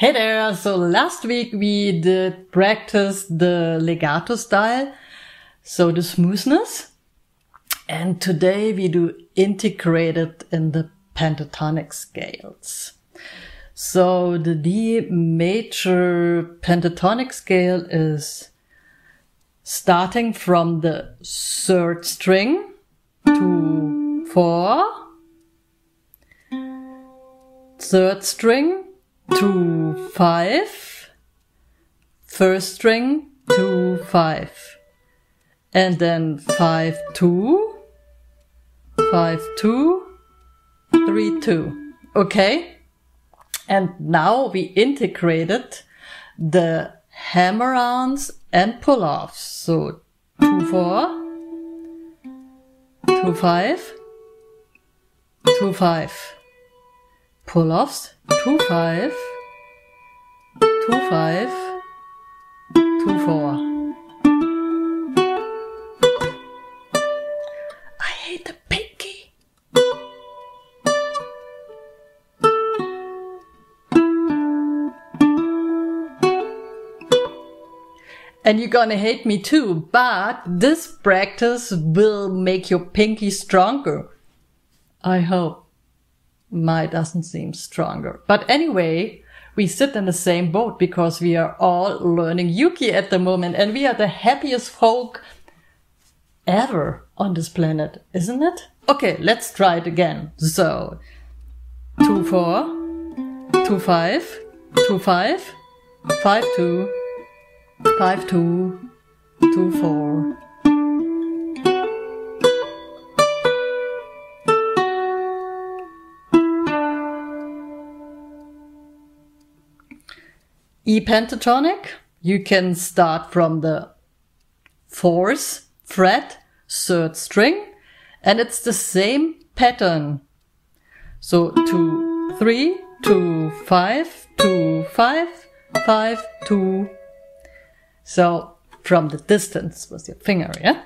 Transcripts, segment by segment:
Hey there! So last week we did practice the legato style, so the smoothness. And today we do integrated in the pentatonic scales. So the D major pentatonic scale is starting from the third string to four, third string to five, first string to five, and then 5 2 5 2 3 2 okay. And now we integrated the hammer ons and pull offs so 2 4 2 5 2 5 pull offs 2 5 2 5 2 4 And you're gonna hate me too, but this practice will make your pinky stronger. I hope my doesn't seem stronger. But anyway, we sit in the same boat because we are all learning Uke at the moment and we are the happiest folk ever on this planet, isn't it? Okay, let's try it again. So, two four, two five, two five, five two, five two, two four. E pentatonic, you can start from the fourth fret, third string, and it's the same pattern. So two, three, two, five, two, five, five, two. So from the distance with your finger, yeah?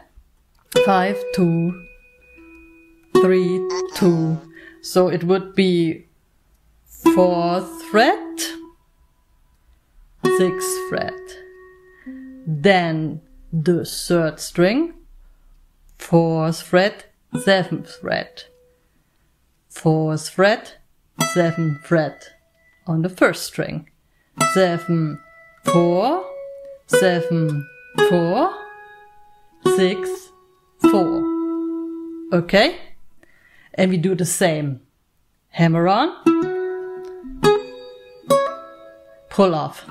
Five, two, three, two. So it would be fourth fret, sixth fret. Then the third string, fourth fret, seventh fret, fourth fret, seventh fret on the first string, seven, four, seven, four, six, four. Okay? And we do the same. Hammer on, pull off.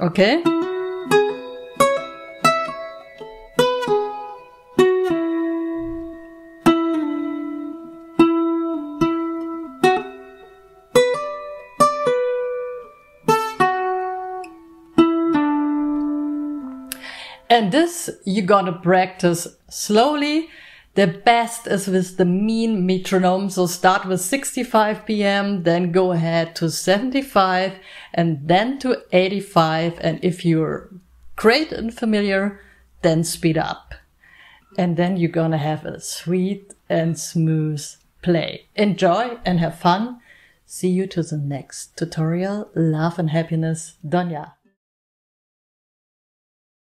Okay? And this you gotta practice slowly. The best is with the mean metronome. So start with 65 BPM, then go ahead to 75 and then to 85. And if you're great and familiar, then speed up. And then you're gonna have a sweet and smooth play. Enjoy and have fun. See you to the next tutorial. Love and happiness, Donya.